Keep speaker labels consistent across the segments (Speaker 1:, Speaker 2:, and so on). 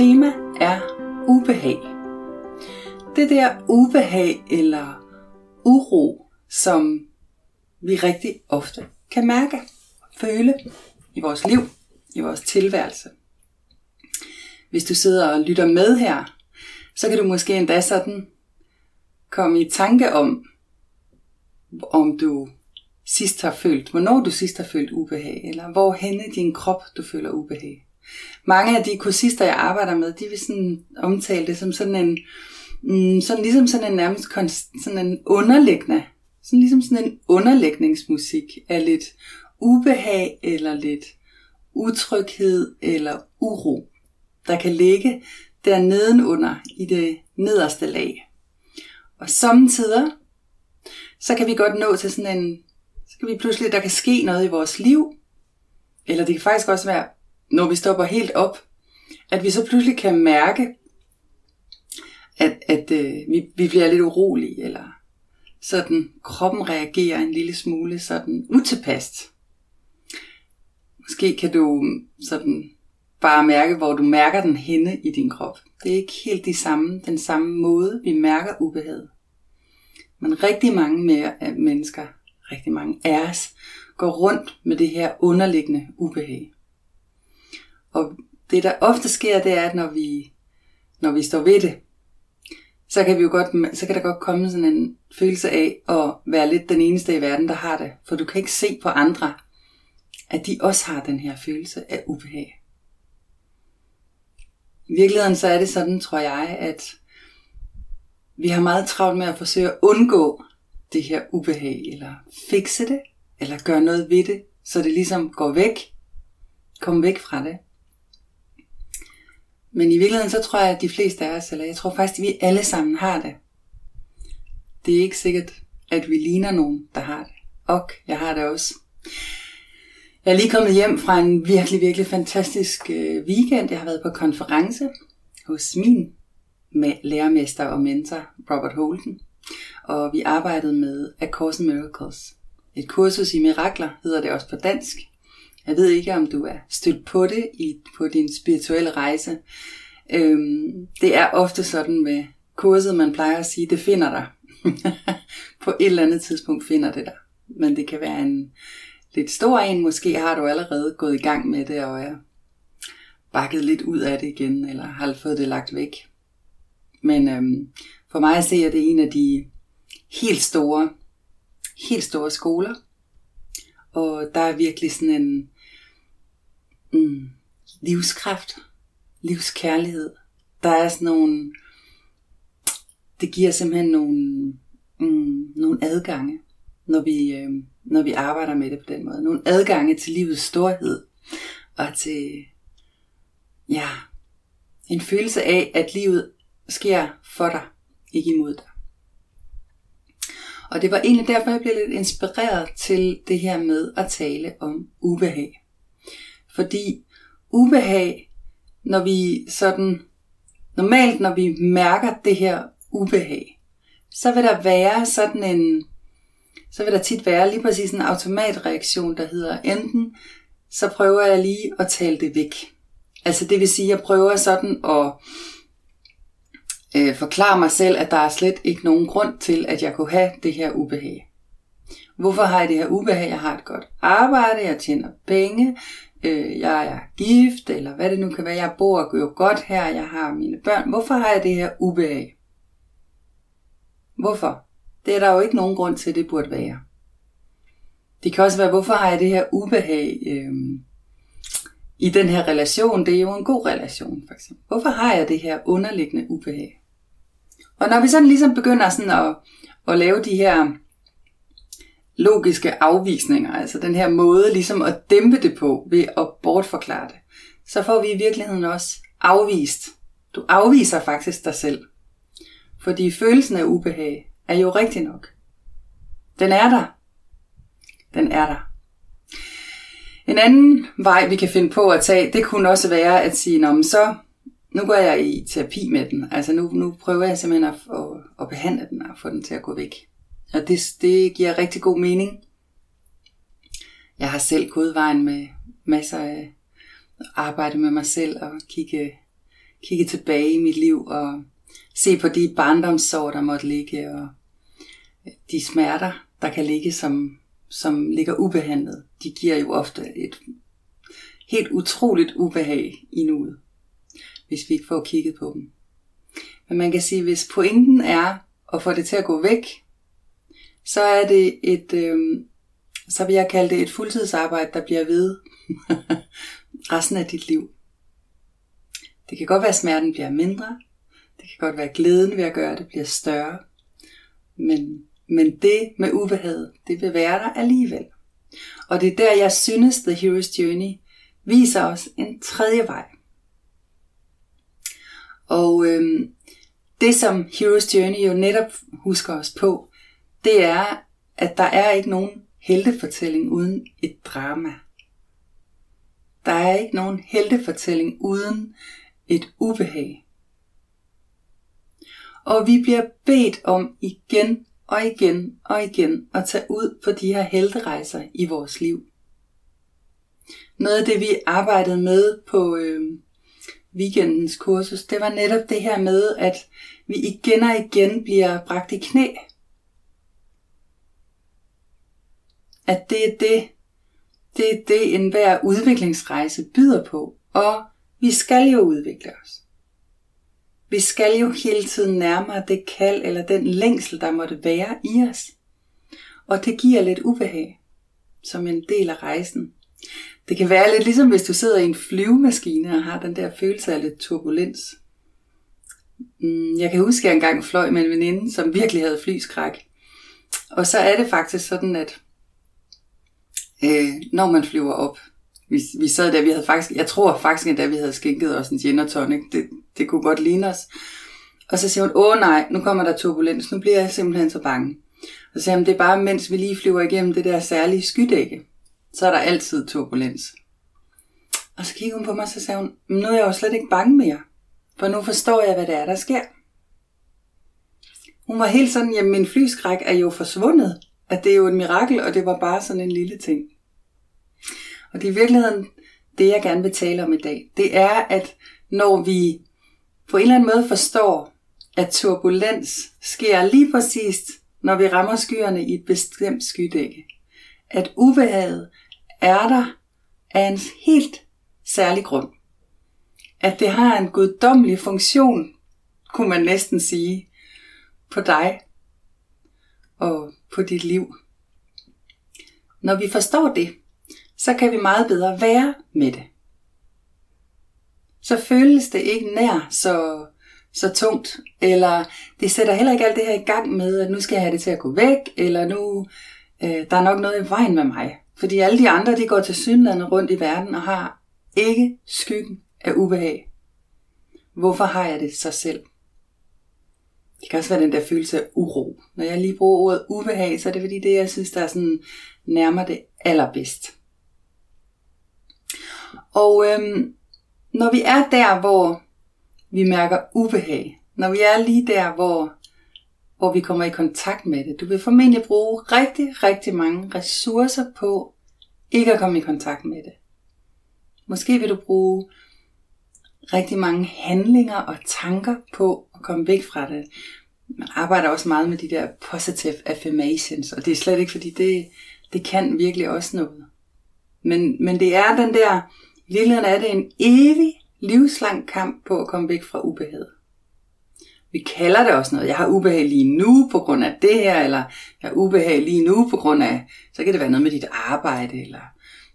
Speaker 1: Tema er ubehag. Det der ubehag eller uro, som vi rigtig ofte kan mærke og føle i vores liv, i vores tilværelse. Hvis du sidder og lytter med her, så kan du måske endda sådan komme i tanke om, om du sidst har følt, hvornår du sidst har følt ubehag, eller hvor henne din krop du føler ubehag. Mange af de kursister, jeg arbejder med, de vil sådan omtale det som sådan en, mm, sådan ligesom sådan en nærmest sådan en underliggende, sådan ligesom sådan en underlægningsmusik af lidt ubehag eller lidt utryghed eller uro, der kan ligge der nedenunder i det nederste lag. Og samtidig så kan vi godt nå til sådan en, så kan vi pludselig, der kan ske noget i vores liv, eller det kan faktisk også være, når vi stopper helt op, at vi så pludselig kan mærke, at, at øh, vi, vi bliver lidt urolige, eller sådan kroppen reagerer en lille smule sådan utilpast. Måske kan du mm, sådan bare mærke, hvor du mærker den henne i din krop. Det er ikke helt de samme, den samme måde, vi mærker ubehaget. Men rigtig mange mere øh, mennesker, rigtig mange af os, går rundt med det her underliggende ubehag. Og det der ofte sker, det er, at når vi, når vi står ved det, så kan, vi jo godt, så kan der godt komme sådan en følelse af at være lidt den eneste i verden, der har det. For du kan ikke se på andre, at de også har den her følelse af ubehag. I virkeligheden så er det sådan, tror jeg, at vi har meget travlt med at forsøge at undgå det her ubehag, eller fikse det, eller gøre noget ved det, så det ligesom går væk. Kom væk fra det. Men i virkeligheden så tror jeg, at de fleste af os, eller jeg tror faktisk, at vi alle sammen har det. Det er ikke sikkert, at vi ligner nogen, der har det. Og jeg har det også. Jeg er lige kommet hjem fra en virkelig, virkelig fantastisk øh, weekend. Jeg har været på konference hos min med lærermester og mentor Robert Holden. Og vi arbejdede med A Course in Miracles. Et kursus i mirakler hedder det også på dansk. Jeg ved ikke, om du er stødt på det i, på din spirituelle rejse. Øhm, det er ofte sådan med kurset, man plejer at sige, det finder dig. på et eller andet tidspunkt finder det dig. Men det kan være en lidt stor en. Måske har du allerede gået i gang med det og er bakket lidt ud af det igen, eller har fået det lagt væk. Men øhm, for mig at se, at det er en af de helt store, helt store skoler. Og der er virkelig sådan en mm, livskraft, livskærlighed. Der er sådan nogle, det giver simpelthen nogle, mm, nogle adgange, når vi, øh, når vi arbejder med det på den måde. Nogle adgange til livets storhed, og til, ja, en følelse af, at livet sker for dig, ikke imod dig. Og det var egentlig derfor, jeg blev lidt inspireret til det her med at tale om ubehag. Fordi ubehag, når vi sådan, normalt når vi mærker det her ubehag, så vil der være sådan en, så vil der tit være lige præcis en automatreaktion, der hedder enten, så prøver jeg lige at tale det væk. Altså det vil sige, jeg prøver sådan at øh, forklare mig selv, at der er slet ikke nogen grund til, at jeg kunne have det her ubehag. Hvorfor har jeg det her ubehag? Jeg har et godt arbejde, jeg tjener penge, øh, jeg er gift, eller hvad det nu kan være. Jeg bor jo godt her, jeg har mine børn. Hvorfor har jeg det her ubehag? Hvorfor? Det er der jo ikke nogen grund til, at det burde være. Det kan også være, hvorfor har jeg det her ubehag øh, i den her relation? Det er jo en god relation, for eksempel. Hvorfor har jeg det her underliggende ubehag? Og når vi sådan ligesom begynder sådan at, at lave de her logiske afvisninger, altså den her måde ligesom at dæmpe det på ved at bortforklare det, så får vi i virkeligheden også afvist. Du afviser faktisk dig selv. Fordi følelsen af ubehag er jo rigtig nok. Den er der. Den er der. En anden vej, vi kan finde på at tage, det kunne også være at sige, Nå, men så nu går jeg i terapi med den. Altså nu, nu prøver jeg simpelthen at, at, at behandle den og få den til at gå væk. Og det, det giver rigtig god mening. Jeg har selv gået vejen med masser af arbejde med mig selv og kigge, kigge tilbage i mit liv og se på de barndomssår, der måtte ligge og de smerter, der kan ligge, som, som ligger ubehandlet. De giver jo ofte et helt utroligt ubehag i nuet, hvis vi ikke får kigget på dem. Men man kan sige, hvis pointen er at få det til at gå væk, så er det et, øh, så vil jeg kalde det et fuldtidsarbejde, der bliver ved resten af dit liv. Det kan godt være, at smerten bliver mindre. Det kan godt være, at glæden ved at gøre det bliver større. Men, men det med ubehaget, det vil være der alligevel. Og det er der, jeg synes, The Hero's Journey viser os en tredje vej. Og øhm, det, som Hero's Journey jo netop husker os på, det er, at der er ikke nogen heltefortælling uden et drama. Der er ikke nogen heltefortælling uden et ubehag. Og vi bliver bedt om igen og igen og igen at tage ud på de her helterejser i vores liv. Noget af det, vi arbejdede med på øh, weekendens kursus, det var netop det her med, at vi igen og igen bliver bragt i knæ at det er det, det er det, enhver udviklingsrejse byder på. Og vi skal jo udvikle os. Vi skal jo hele tiden nærmere det kald eller den længsel, der måtte være i os. Og det giver lidt ubehag som en del af rejsen. Det kan være lidt ligesom hvis du sidder i en flyvemaskine og har den der følelse af lidt turbulens. Mm, jeg kan huske, at jeg engang fløj med en veninde, som virkelig havde flyskræk. Og så er det faktisk sådan, at øh, når man flyver op. Vi, vi sad der, vi havde faktisk, jeg tror faktisk at vi havde skænket os en gin og tonic. Det, det kunne godt ligne os. Og så siger hun, åh nej, nu kommer der turbulens, nu bliver jeg simpelthen så bange. Og så siger hun, det er bare, mens vi lige flyver igennem det der særlige skydække, så er der altid turbulens. Og så kigger hun på mig, og så sagde hun, nu er jeg jo slet ikke bange mere, for nu forstår jeg, hvad det er, der sker. Hun var helt sådan, jamen min flyskræk er jo forsvundet at det er jo et mirakel, og det var bare sådan en lille ting. Og det er i virkeligheden det, jeg gerne vil tale om i dag. Det er, at når vi på en eller anden måde forstår, at turbulens sker lige præcis, når vi rammer skyerne i et bestemt skydække. At ubehaget er der af en helt særlig grund. At det har en guddommelig funktion, kunne man næsten sige, på dig og på dit liv. Når vi forstår det, så kan vi meget bedre være med det. Så føles det ikke nær så, så tungt, eller det sætter heller ikke alt det her i gang med, at nu skal jeg have det til at gå væk, eller nu øh, der er nok noget i vejen med mig. Fordi alle de andre, de går til synlande rundt i verden og har ikke skyggen af ubehag. Hvorfor har jeg det så selv? Det kan også være den der følelse af uro. Når jeg lige bruger ordet ubehag, så er det fordi det, jeg synes, der er sådan nærmer det allerbedst. Og øhm, når vi er der, hvor vi mærker ubehag, når vi er lige der, hvor, hvor vi kommer i kontakt med det, du vil formentlig bruge rigtig, rigtig mange ressourcer på ikke at komme i kontakt med det. Måske vil du bruge rigtig mange handlinger og tanker på at komme væk fra det. Man arbejder også meget med de der positive affirmations, og det er slet ikke fordi, det, det kan virkelig også noget. Men, men det er den der, i virkeligheden er det en evig livslang kamp på at komme væk fra ubehag. Vi kalder det også noget. Jeg har ubehag lige nu på grund af det her, eller jeg har ubehag lige nu på grund af, så kan det være noget med dit arbejde, eller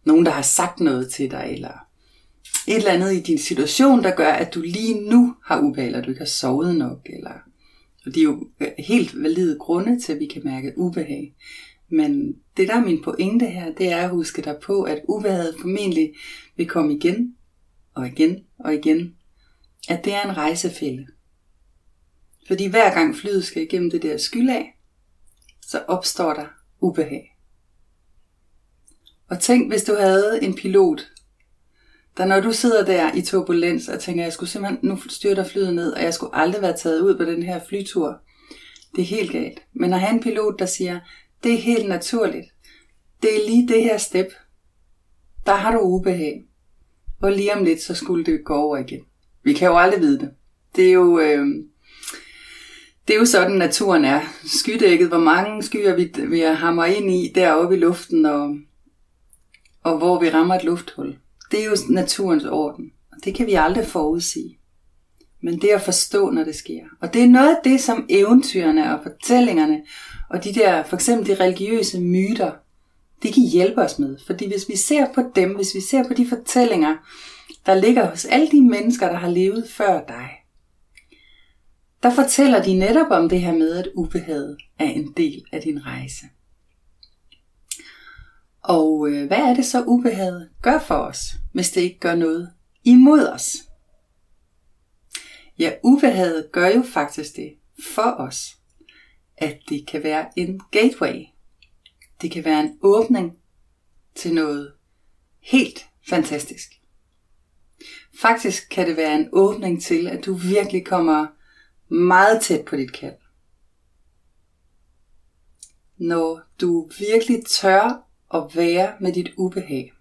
Speaker 1: nogen, der har sagt noget til dig, eller et eller andet i din situation, der gør, at du lige nu har ubehag, eller du ikke har sovet nok, eller og det er jo øh, helt valide grunde til, at vi kan mærke ubehag. Men det der er min pointe her, det er at huske dig på, at ubehaget formentlig vil komme igen og igen og igen. At det er en rejsefælde. Fordi hver gang flyet skal igennem det der skyld af, så opstår der ubehag. Og tænk, hvis du havde en pilot, da når du sidder der i turbulens og tænker, jeg skulle simpelthen, nu styrter flyet ned, og jeg skulle aldrig være taget ud på den her flytur. Det er helt galt. Men at have en pilot, der siger, det er helt naturligt. Det er lige det her step. Der har du ubehag. Og lige om lidt, så skulle det gå over igen. Vi kan jo aldrig vide det. Det er jo, øh, det er jo sådan, naturen er. Skydækket, hvor mange skyer vi, vi hammer ind i deroppe i luften, og, og hvor vi rammer et lufthul. Det er jo naturens orden, og det kan vi aldrig forudsige. Men det at forstå, når det sker. Og det er noget af det, som eventyrene og fortællingerne, og de der, for eksempel de religiøse myter, det kan hjælpe os med. Fordi hvis vi ser på dem, hvis vi ser på de fortællinger, der ligger hos alle de mennesker, der har levet før dig, der fortæller de netop om det her med, at ubehaget er en del af din rejse. Og øh, hvad er det så ubehaget gør for os, hvis det ikke gør noget imod os? Ja, ubehaget gør jo faktisk det for os, at det kan være en gateway. Det kan være en åbning til noget helt fantastisk. Faktisk kan det være en åbning til, at du virkelig kommer meget tæt på dit kald. Når du virkelig tør at være med dit ubehag,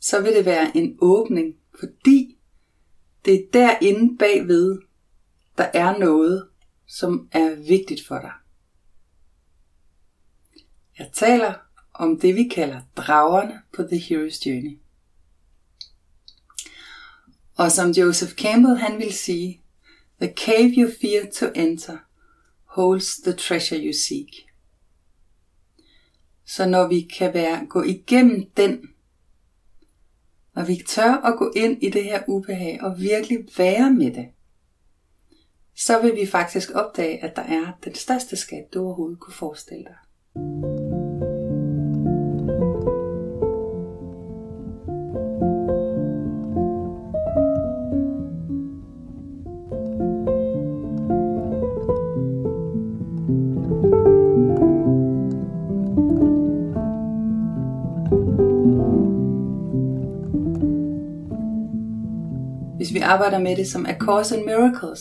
Speaker 1: så vil det være en åbning, fordi det er derinde bagved, der er noget, som er vigtigt for dig. Jeg taler om det, vi kalder dragerne på The Hero's Journey. Og som Joseph Campbell han vil sige, The cave you fear to enter holds the treasure you seek. Så når vi kan være, gå igennem den, når vi tør at gå ind i det her ubehag og virkelig være med det, så vil vi faktisk opdage, at der er den største skat, du overhovedet kunne forestille dig. Hvis vi arbejder med det som A Course in Miracles,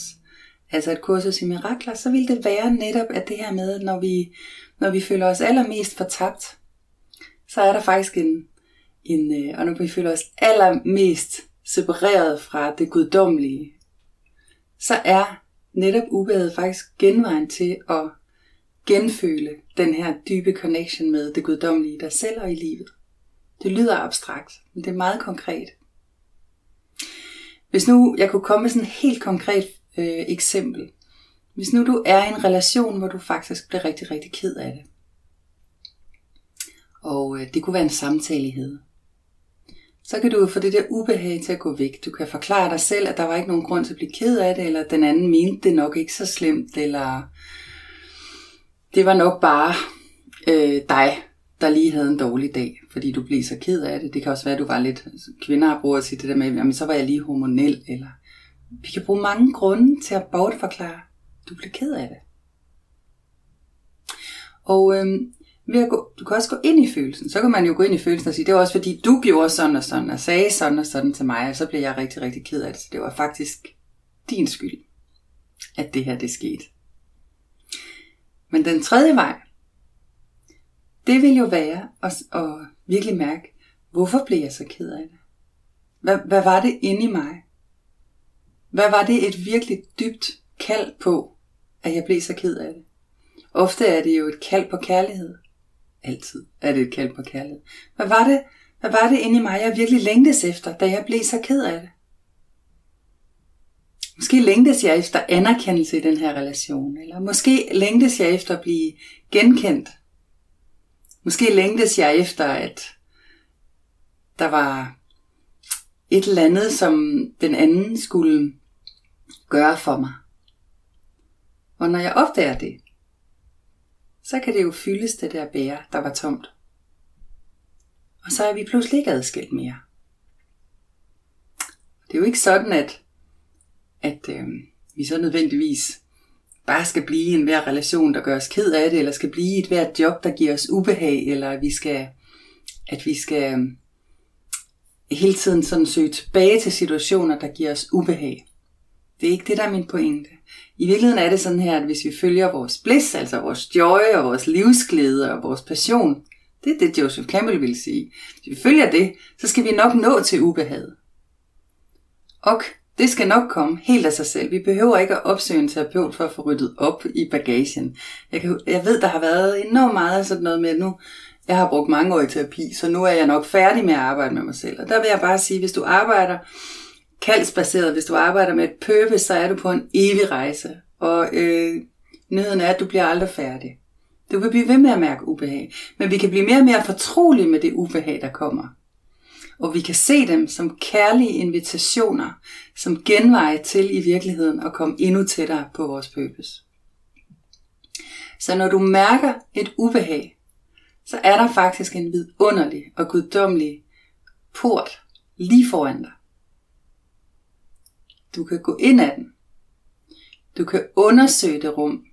Speaker 1: altså et kursus i mirakler, så vil det være netop at det her med, når vi, når vi føler os allermest fortabt, så er der faktisk en, en øh, og når vi føler os allermest separeret fra det guddommelige, så er netop ubehaget faktisk genvejen til at genføle den her dybe connection med det guddommelige i dig selv og i livet. Det lyder abstrakt, men det er meget konkret. Hvis nu jeg kunne komme med sådan et helt konkret øh, eksempel. Hvis nu du er i en relation, hvor du faktisk bliver rigtig, rigtig ked af det. Og øh, det kunne være en samtalighed. Så kan du få det der ubehag til at gå væk. Du kan forklare dig selv, at der var ikke nogen grund til at blive ked af det, eller den anden mente det nok ikke så slemt, eller det var nok bare øh, dig, der lige havde en dårlig dag, fordi du blev så ked af det. Det kan også være, at du var lidt... Kvinder har brug at sige det der med, jamen så var jeg lige hormonel, eller... Vi kan bruge mange grunde til at bortforklare, du blev ked af det. Og øhm, ved at gå, du kan også gå ind i følelsen. Så kan man jo gå ind i følelsen og sige, det var også fordi, du gjorde sådan og sådan, og sagde sådan og sådan til mig, og så blev jeg rigtig, rigtig ked af det. Så det var faktisk din skyld, at det her det skete. Men den tredje vej, det vil jo være at, at virkelig mærke, hvorfor blev jeg så ked af det? Hvad, hvad var det inde i mig? Hvad var det et virkelig dybt kald på, at jeg blev så ked af det? Ofte er det jo et kald på kærlighed. Altid er det et kald på kærlighed. Hvad var det, hvad var det inde i mig, jeg virkelig længtes efter, da jeg blev så ked af det? Måske længtes jeg efter anerkendelse i den her relation, eller måske længtes jeg efter at blive genkendt Måske længtes jeg efter, at der var et eller andet, som den anden skulle gøre for mig. Og når jeg opdager det, så kan det jo fyldes det der bære, der var tomt. Og så er vi pludselig ikke adskilt mere. Det er jo ikke sådan, at, at øh, vi så nødvendigvis bare skal blive i enhver relation, der gør os ked af det, eller skal blive i et hvert job, der giver os ubehag, eller at vi skal, at vi skal øhm, hele tiden sådan søge tilbage til situationer, der giver os ubehag. Det er ikke det, der er min pointe. I virkeligheden er det sådan her, at hvis vi følger vores bliss, altså vores joy og vores livsglæde og vores passion, det er det, Joseph Campbell vil sige. Hvis vi følger det, så skal vi nok nå til ubehaget. Og det skal nok komme helt af sig selv. Vi behøver ikke at opsøge en terapeut for at få ryddet op i bagagen. Jeg, kan, jeg ved, der har været enormt meget af sådan noget med, at nu jeg har brugt mange år i terapi, så nu er jeg nok færdig med at arbejde med mig selv. Og der vil jeg bare sige, hvis du arbejder kaldsbaseret, hvis du arbejder med et purpose, så er du på en evig rejse. Og øh, nyheden er, at du bliver aldrig færdig. Du vil blive ved med at mærke ubehag, men vi kan blive mere og mere fortrolige med det ubehag, der kommer. Og vi kan se dem som kærlige invitationer, som genveje til i virkeligheden at komme endnu tættere på vores purpose. Så når du mærker et ubehag, så er der faktisk en vidunderlig og guddommelig port lige foran dig. Du kan gå ind ad den. Du kan undersøge det rum.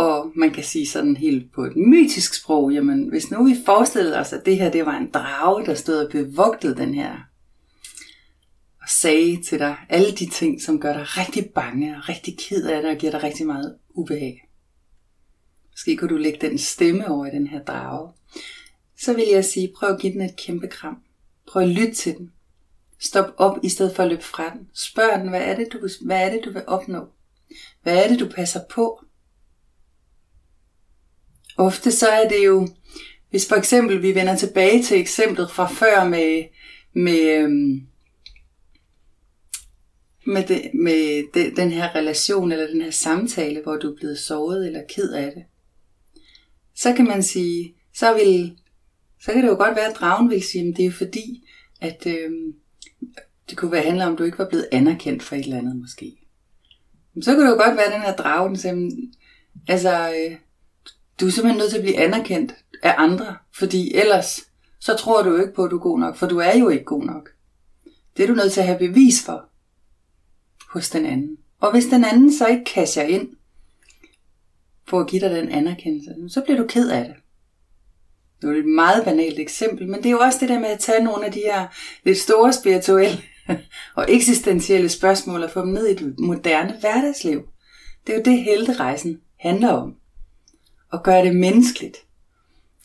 Speaker 1: Og man kan sige sådan helt på et mytisk sprog, jamen hvis nu vi forestillede os, at det her det var en drage, der stod og bevogtede den her, og sagde til dig alle de ting, som gør dig rigtig bange og rigtig ked af det og giver dig rigtig meget ubehag. Måske kunne du lægge den stemme over i den her drage. Så vil jeg sige, prøv at give den et kæmpe kram. Prøv at lytte til den. Stop op i stedet for at løbe fra den. Spørg den, hvad er det, du, hvad er det, du vil opnå? Hvad er det, du passer på? Ofte så er det jo, hvis for eksempel vi vender tilbage til eksemplet fra før med, med, øhm, med, det, med det, den her relation eller den her samtale, hvor du er blevet såret eller ked af det, så kan man sige, så vil, så kan det jo godt være, at dragen vil sige, at det er fordi, at øhm, det kunne være handle om, at du ikke var blevet anerkendt for et eller andet måske. Så kunne det jo godt være, at den her drage, den siger, altså, øh, du er simpelthen nødt til at blive anerkendt af andre, fordi ellers, så tror du jo ikke på, at du er god nok, for du er jo ikke god nok. Det er du nødt til at have bevis for hos den anden. Og hvis den anden så ikke kasser ind for at give dig den anerkendelse, så bliver du ked af det. Det er et meget banalt eksempel, men det er jo også det der med at tage nogle af de her lidt store spirituelle og eksistentielle spørgsmål og få dem ned i et moderne hverdagsliv. Det er jo det helterejsen handler om og gøre det menneskeligt.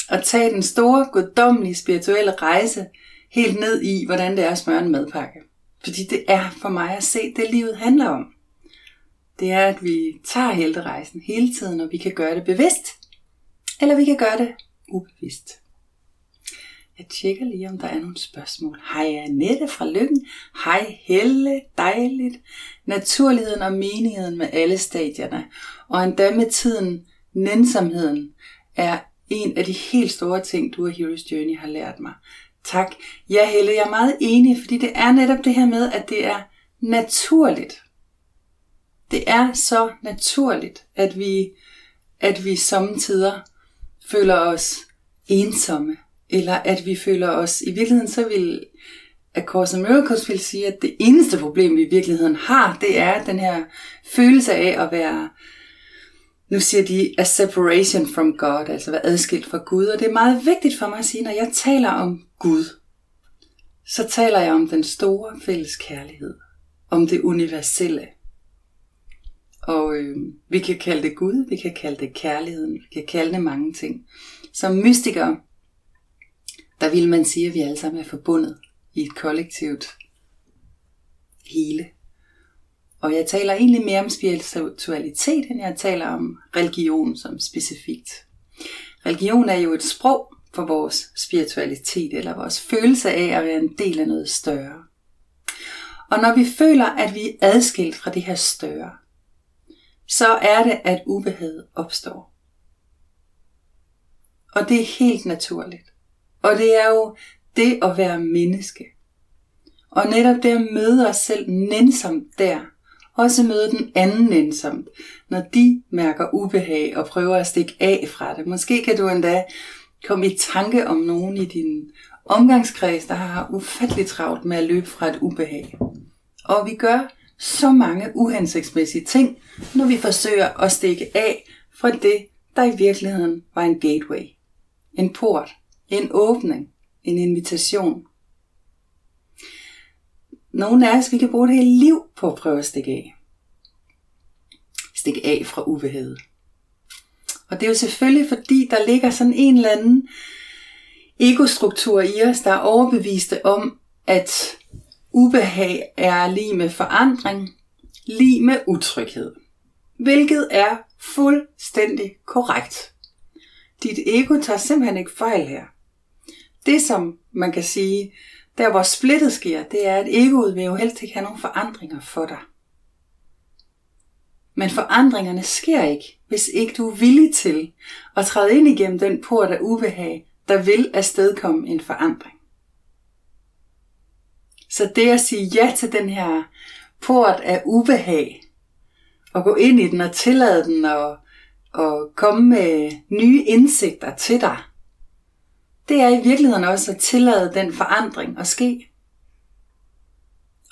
Speaker 1: At tage den store, guddommelige spirituelle rejse helt ned i, hvordan det er at smøre en madpakke. Fordi det er for mig at se, det livet handler om. Det er, at vi tager helterejsen hele tiden, og vi kan gøre det bevidst, eller vi kan gøre det ubevidst. Jeg tjekker lige, om der er nogle spørgsmål. Hej Annette fra Lykken. Hej Helle, dejligt. Naturligheden og menigheden med alle stadierne. Og endda med tiden, nænsomheden, er en af de helt store ting, du og Hero's Journey har lært mig. Tak. Ja Helle, jeg er meget enig, fordi det er netop det her med, at det er naturligt. Det er så naturligt, at vi, at vi samtidig føler os ensomme, eller at vi føler os, i virkeligheden så vil A Course in Miracles vil sige, at det eneste problem, vi i virkeligheden har, det er den her følelse af at være, nu siger de, a separation from God, altså være adskilt fra Gud. Og det er meget vigtigt for mig at sige, når jeg taler om Gud, så taler jeg om den store fælles kærlighed, om det universelle. Og øh, vi kan kalde det Gud, vi kan kalde det kærligheden, vi kan kalde det mange ting. Som mystikere, der vil man sige, at vi alle sammen er forbundet i et kollektivt hele. Og jeg taler egentlig mere om spiritualitet, end jeg taler om religion som specifikt. Religion er jo et sprog for vores spiritualitet, eller vores følelse af at være en del af noget større. Og når vi føler, at vi er adskilt fra det her større, så er det, at ubehaget opstår. Og det er helt naturligt. Og det er jo det at være menneske. Og netop det at møde os selv nænsomt der, også møde den anden ensomt, når de mærker ubehag og prøver at stikke af fra det. Måske kan du endda komme i tanke om nogen i din omgangskreds, der har ufattelig travlt med at løbe fra et ubehag. Og vi gør så mange uhensigtsmæssige ting, når vi forsøger at stikke af fra det, der i virkeligheden var en gateway. En port, en åbning, en invitation. Nogle af os, vi kan bruge det hele liv på at prøve at stikke af. Stikke af fra ubehaget. Og det er jo selvfølgelig fordi, der ligger sådan en eller anden egostruktur i os, der er overbeviste om, at ubehag er lige med forandring, lige med utryghed. Hvilket er fuldstændig korrekt. Dit ego tager simpelthen ikke fejl her. Det som man kan sige, der hvor splittet sker, det er, at egoet vil jo helst ikke have nogen forandringer for dig. Men forandringerne sker ikke, hvis ikke du er villig til at træde ind igennem den port af ubehag, der vil afstedkomme en forandring. Så det at sige ja til den her port af ubehag, og gå ind i den og tillade den og, og komme med nye indsigter til dig, det er i virkeligheden også at tillade den forandring at ske.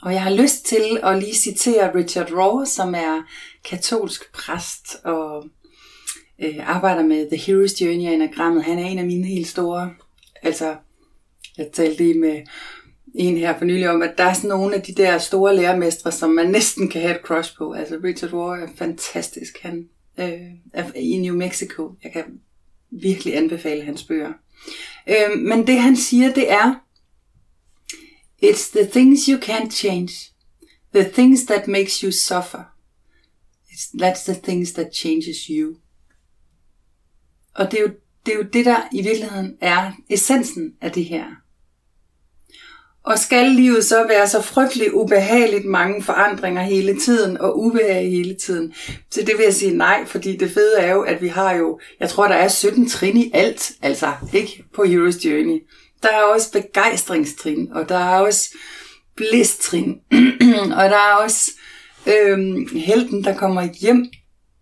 Speaker 1: Og jeg har lyst til at lige citere Richard Rohr, som er katolsk præst og øh, arbejder med The Hero's Journey og enagrammet. Han er en af mine helt store, altså jeg talte lige med en her for nylig om, at der er sådan nogle af de der store lærermestre, som man næsten kan have et crush på. Altså Richard Rohr er fantastisk. Han øh, er i New Mexico. Jeg kan virkelig anbefale hans bøger. Øh, men det han siger, det er, It's the things you can't change. The things that makes you suffer. It's, that's the things that changes you. Og det er, jo, det er jo det, der i virkeligheden er essensen af det her. Og skal livet så være så frygtelig ubehageligt mange forandringer hele tiden og ubehag hele tiden? Så det vil jeg sige nej, fordi det fede er jo, at vi har jo, jeg tror der er 17 trin i alt, altså ikke på Hero's Journey. Der er også begejstringstrin, og der er også blæstrin, og der er også øhm, helten, der kommer hjem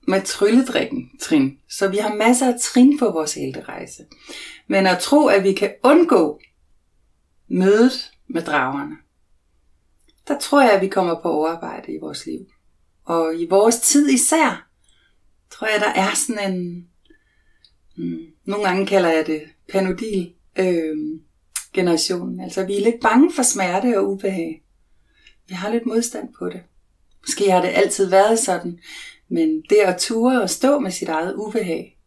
Speaker 1: med trylledrikken trin. Så vi har masser af trin på vores helterejse. Men at tro, at vi kan undgå mødet med dragerne, der tror jeg, at vi kommer på overarbejde i vores liv. Og i vores tid især, tror jeg, der er sådan en, hmm, nogle gange kalder jeg det panodil øh, generation. Altså vi er lidt bange for smerte og ubehag. Vi har lidt modstand på det. Måske har det altid været sådan, men det at ture og stå med sit eget ubehag,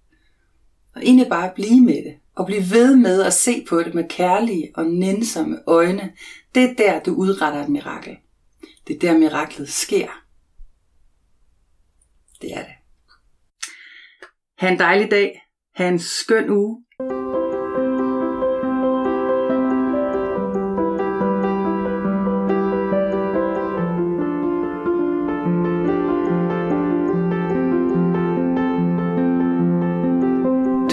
Speaker 1: og egentlig bare blive med det, og blive ved med at se på det med kærlige og nænsomme øjne, det er der, du udretter et mirakel. Det er der, miraklet sker. Det er det. Ha' en dejlig dag. Ha' en skøn uge.